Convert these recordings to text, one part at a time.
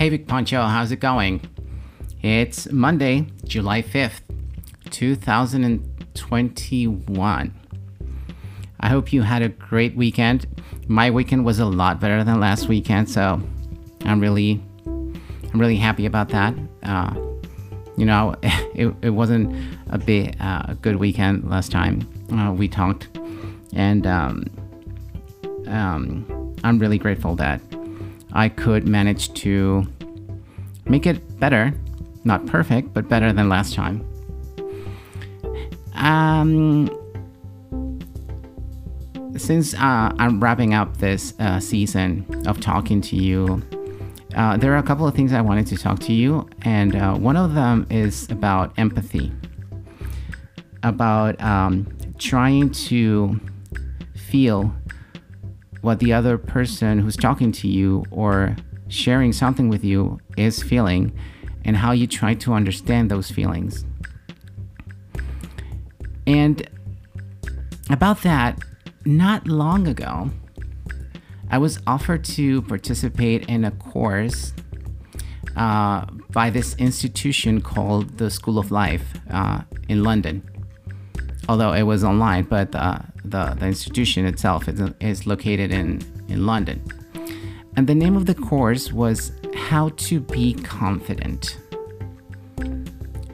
Hey, Vic Poncho, how's it going? It's Monday, July 5th, 2021. I hope you had a great weekend. My weekend was a lot better than last weekend, so I'm really, I'm really happy about that. Uh, you know, it, it wasn't a bit uh, good weekend last time uh, we talked, and um, um, I'm really grateful that I could manage to make it better, not perfect, but better than last time. Um, since uh, I'm wrapping up this uh, season of talking to you, uh, there are a couple of things I wanted to talk to you, and uh, one of them is about empathy, about um, trying to feel what the other person who's talking to you or sharing something with you is feeling, and how you try to understand those feelings. And about that, not long ago, I was offered to participate in a course uh, by this institution called the School of Life uh, in London. Although it was online, but uh, the, the institution itself is, is located in, in London. And the name of the course was How to Be Confident.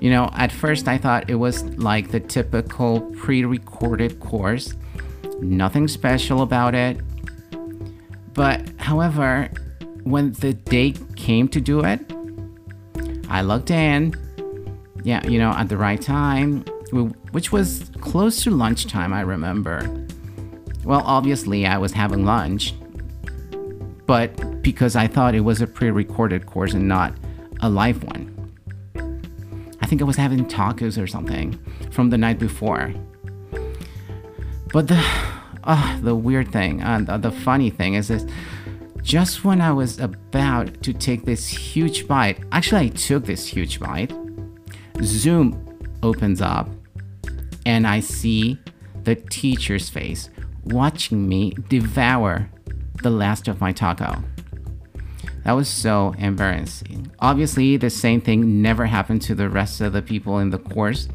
You know, at first I thought it was like the typical pre recorded course, nothing special about it. But however, when the day came to do it, I looked in, yeah, you know, at the right time, which was close to lunchtime, I remember. Well, obviously, I was having lunch, but because I thought it was a pre recorded course and not a live one. I think I was having tacos or something from the night before. But the uh, the weird thing, uh, the funny thing is this just when I was about to take this huge bite, actually, I took this huge bite, Zoom opens up and I see the teacher's face watching me devour the last of my taco. That was so embarrassing. Obviously, the same thing never happened to the rest of the people in the course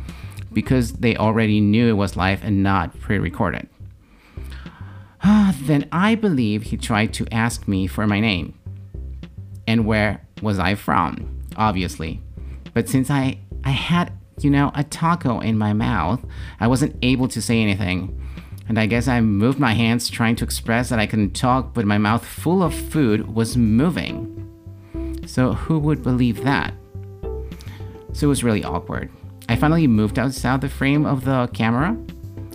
because they already knew it was live and not pre recorded. Ah, then I believe he tried to ask me for my name and where was I from, obviously. But since I, I had, you know, a taco in my mouth, I wasn't able to say anything and I guess I moved my hands trying to express that I couldn't talk, but my mouth full of food was moving. So, who would believe that? So, it was really awkward. I finally moved outside the frame of the camera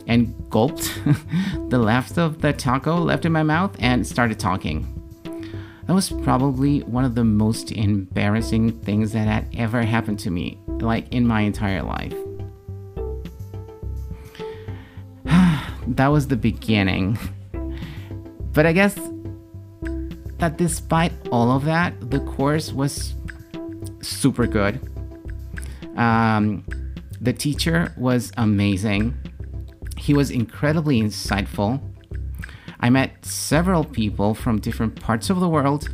and gulped the last of the taco left in my mouth and started talking. That was probably one of the most embarrassing things that had ever happened to me, like in my entire life. that was the beginning. But I guess that despite all of that, the course was super good. Um, the teacher was amazing. He was incredibly insightful. I met several people from different parts of the world,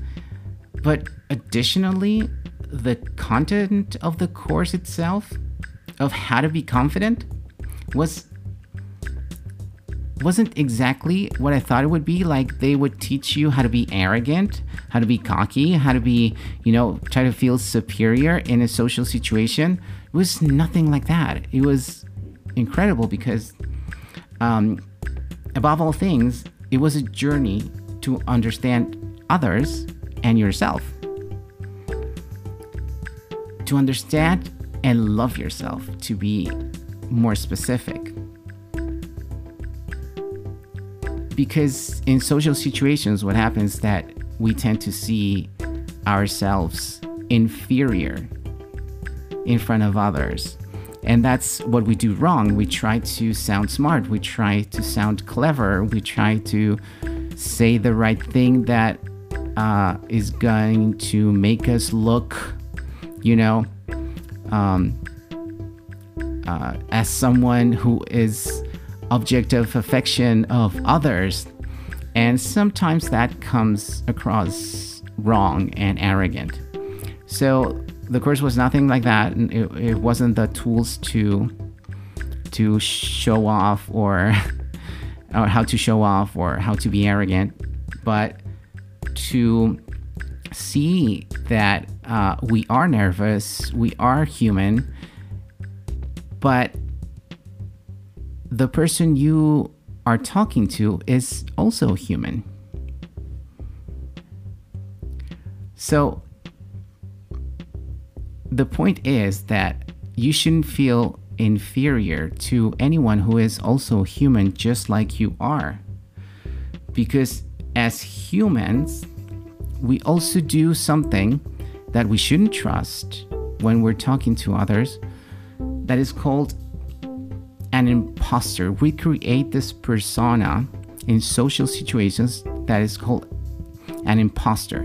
but additionally, the content of the course itself, of how to be confident, was wasn't exactly what I thought it would be. Like they would teach you how to be arrogant, how to be cocky, how to be, you know, try to feel superior in a social situation. It was nothing like that. It was incredible because, um, above all things, it was a journey to understand others and yourself. To understand and love yourself, to be more specific. because in social situations what happens that we tend to see ourselves inferior in front of others. And that's what we do wrong. We try to sound smart. We try to sound clever. We try to say the right thing that uh, is going to make us look you know um, uh, as someone who is object of affection of others, and sometimes that comes across wrong and arrogant. So the course was nothing like that. It, it wasn't the tools to to show off or or how to show off or how to be arrogant, but to see that uh, we are nervous, we are human, but the person you are talking to is also human. So the point is that you shouldn't feel inferior to anyone who is also human just like you are. Because as humans, we also do something that we shouldn't trust when we're talking to others that is called an imposter. We create this persona in social situations that is called an imposter.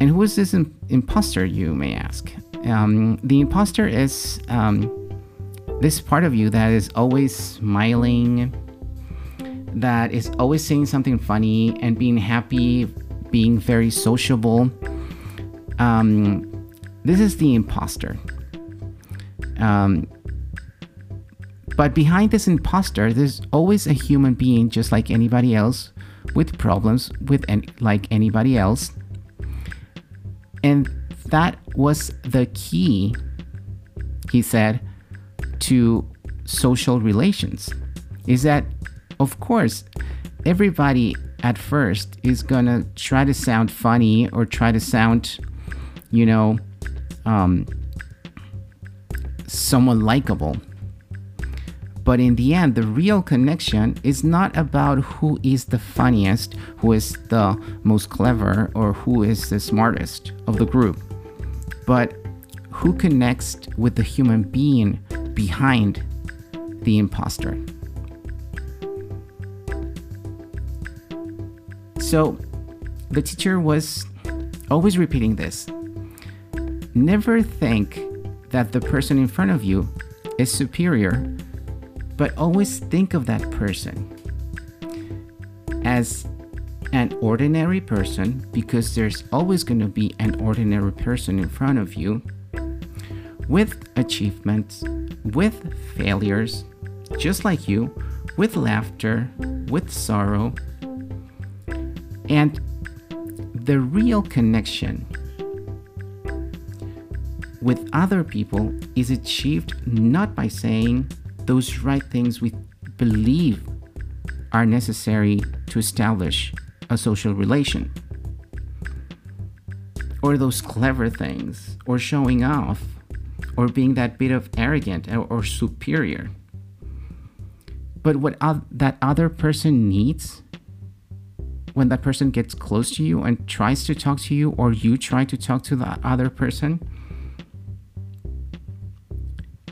And who is this imposter, you may ask? Um, the imposter is um, this part of you that is always smiling, that is always saying something funny and being happy being very sociable. Um, this is the imposter. Um, but behind this imposter, there's always a human being just like anybody else with problems with any, like anybody else. And that was the key, he said, to social relations. Is that, of course, everybody at first is gonna try to sound funny or try to sound, you know, um, someone likable. But in the end, the real connection is not about who is the funniest, who is the most clever, or who is the smartest of the group, but who connects with the human being behind the imposter. So the teacher was always repeating this Never think that the person in front of you is superior, but always think of that person as an ordinary person because there's always going to be an ordinary person in front of you with achievements, with failures, just like you, with laughter, with sorrow, and the real connection with other people is achieved not by saying those right things we believe are necessary to establish a social relation, or those clever things, or showing off, or being that bit of arrogant or, or superior. But what that other person needs when that person gets close to you and tries to talk to you, or you try to talk to that other person,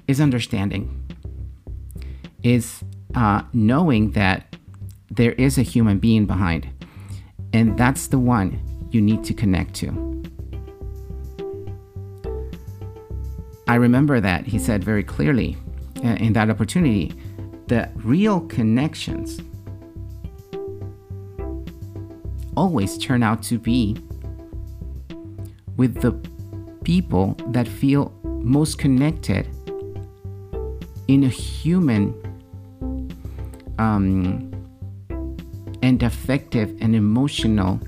is understanding, is uh, knowing that there is a human being behind. And that's the one you need to connect to. I remember that he said very clearly uh, in that opportunity the real connections always turn out to be with the people that feel most connected in a human um, and effective and emotional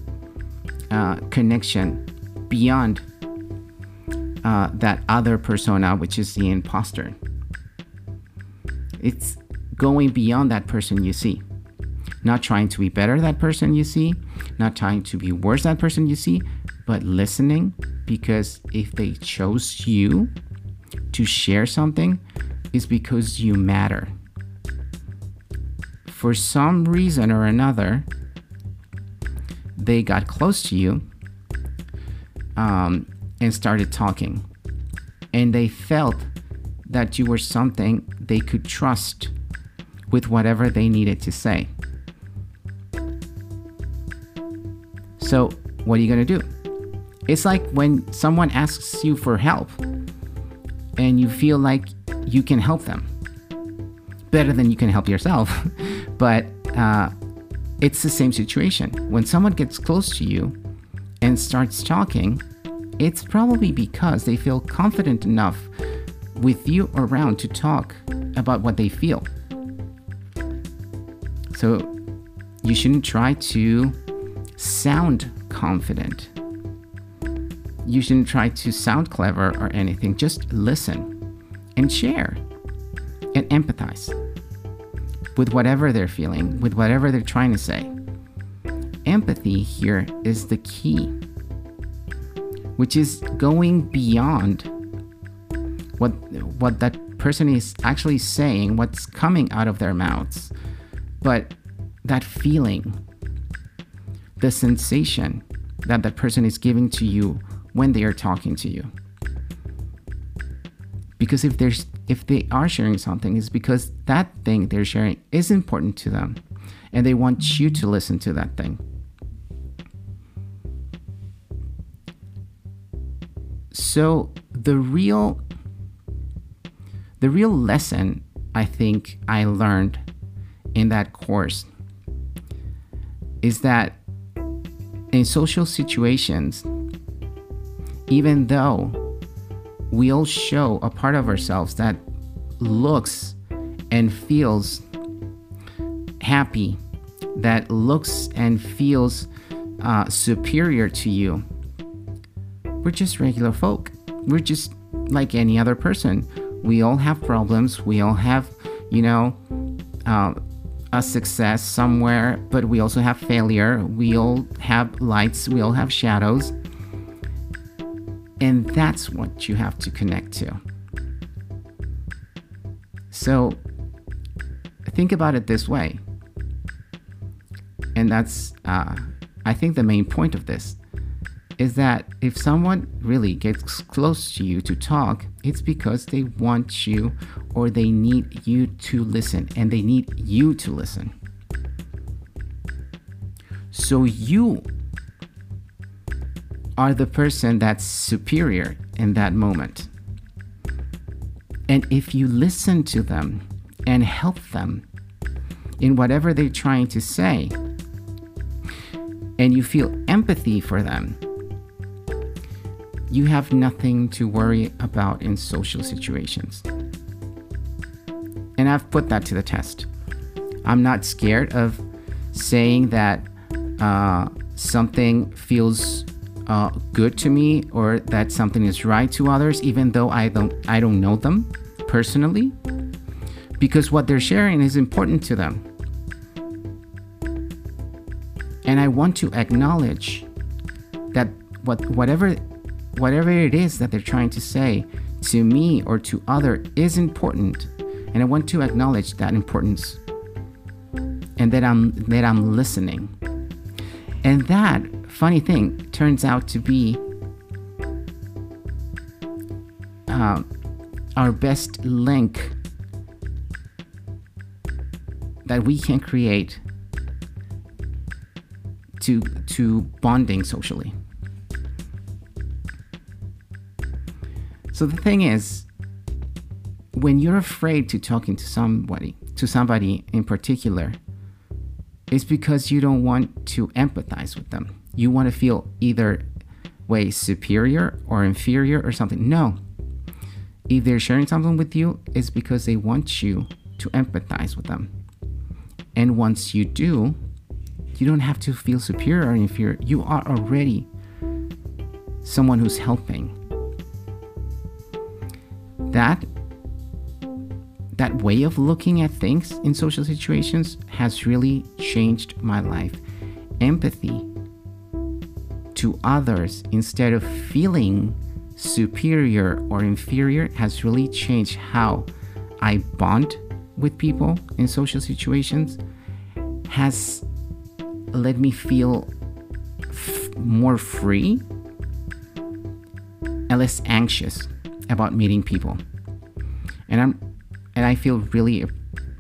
uh, connection beyond uh, that other persona, which is the imposter. It's going beyond that person you see not trying to be better that person you see, not trying to be worse that person you see, but listening because if they chose you to share something, is because you matter. For some reason or another, they got close to you um, and started talking. And they felt that you were something they could trust with whatever they needed to say. So, what are you going to do? It's like when someone asks you for help and you feel like you can help them better than you can help yourself. but uh, it's the same situation. When someone gets close to you and starts talking, it's probably because they feel confident enough with you around to talk about what they feel. So you shouldn't try to sound confident. You shouldn't try to sound clever or anything. Just listen and share and empathize with whatever they're feeling, with whatever they're trying to say. Empathy here is the key, which is going beyond what what that person is actually saying, what's coming out of their mouths, but that feeling, the sensation that that person is giving to you when they are talking to you. Because if there's if they are sharing something, it's because that thing they're sharing is important to them and they want you to listen to that thing. So the real the real lesson I think I learned in that course is that in social situations, even though we all show a part of ourselves that looks and feels happy, that looks and feels uh, superior to you, we're just regular folk. We're just like any other person. We all have problems. We all have, you know, uh, a success somewhere, but we also have failure. We all have lights, we all have shadows. And that's what you have to connect to. So think about it this way. And that's, uh, I think, the main point of this is that if someone really gets close to you to talk, it's because they want you or they need you to listen and they need you to listen. So you are the person that's superior in that moment. And if you listen to them and help them in whatever they're trying to say, and you feel empathy for them, you have nothing to worry about in social situations. And I've put that to the test. I'm not scared of saying that uh, something feels uh, good to me or that something is right to others, even though I don't I don't know them personally, because what they're sharing is important to them. And I want to acknowledge that what whatever whatever it is that they're trying to say to me or to other is important and I want to acknowledge that importance and that I'm that I'm listening. And that funny thing turns out to be uh, our best link that we can create to to bonding socially. So the thing is, when you're afraid to talking to somebody, to somebody in particular, it's because you don't want to empathize with them. You want to feel either way superior or inferior or something. No. If they're sharing something with you, it's because they want you to empathize with them. And once you do, you don't have to feel superior or inferior. You are already someone who's helping that that way of looking at things in social situations has really changed my life. Empathy to others instead of feeling superior or inferior has really changed how I bond with people in social situations, has let me feel f- more free and less anxious about meeting people. And I'm and I feel really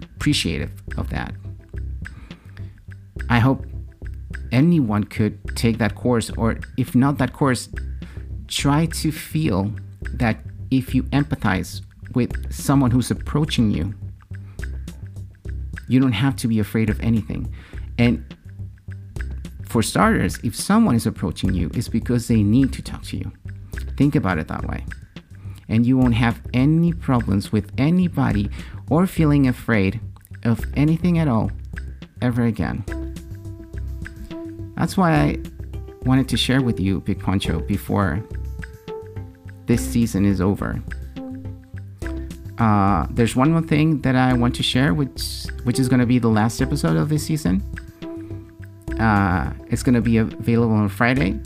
appreciative of that. Anyone could take that course or if not that course try to feel that if you empathize with someone who's approaching you you don't have to be afraid of anything. And for starters, if someone is approaching you, it's because they need to talk to you. Think about it that way. And you won't have any problems with anybody or feeling afraid of anything at all ever again. That's why I wanted to share with you, Big Poncho, before this season is over. Uh, there's one more thing that I want to share, which which is going to be the last episode of this season. Uh, it's going to be available on Friday,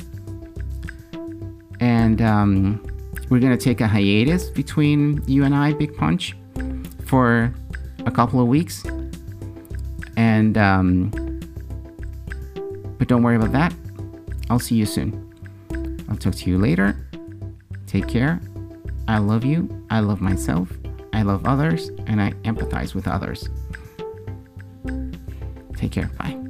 and um, we're going to take a hiatus between you and I, Big Poncho, for a couple of weeks. And um, but don't worry about that. I'll see you soon. I'll talk to you later. Take care. I love you. I love myself. I love others and I empathize with others. Take care. Bye.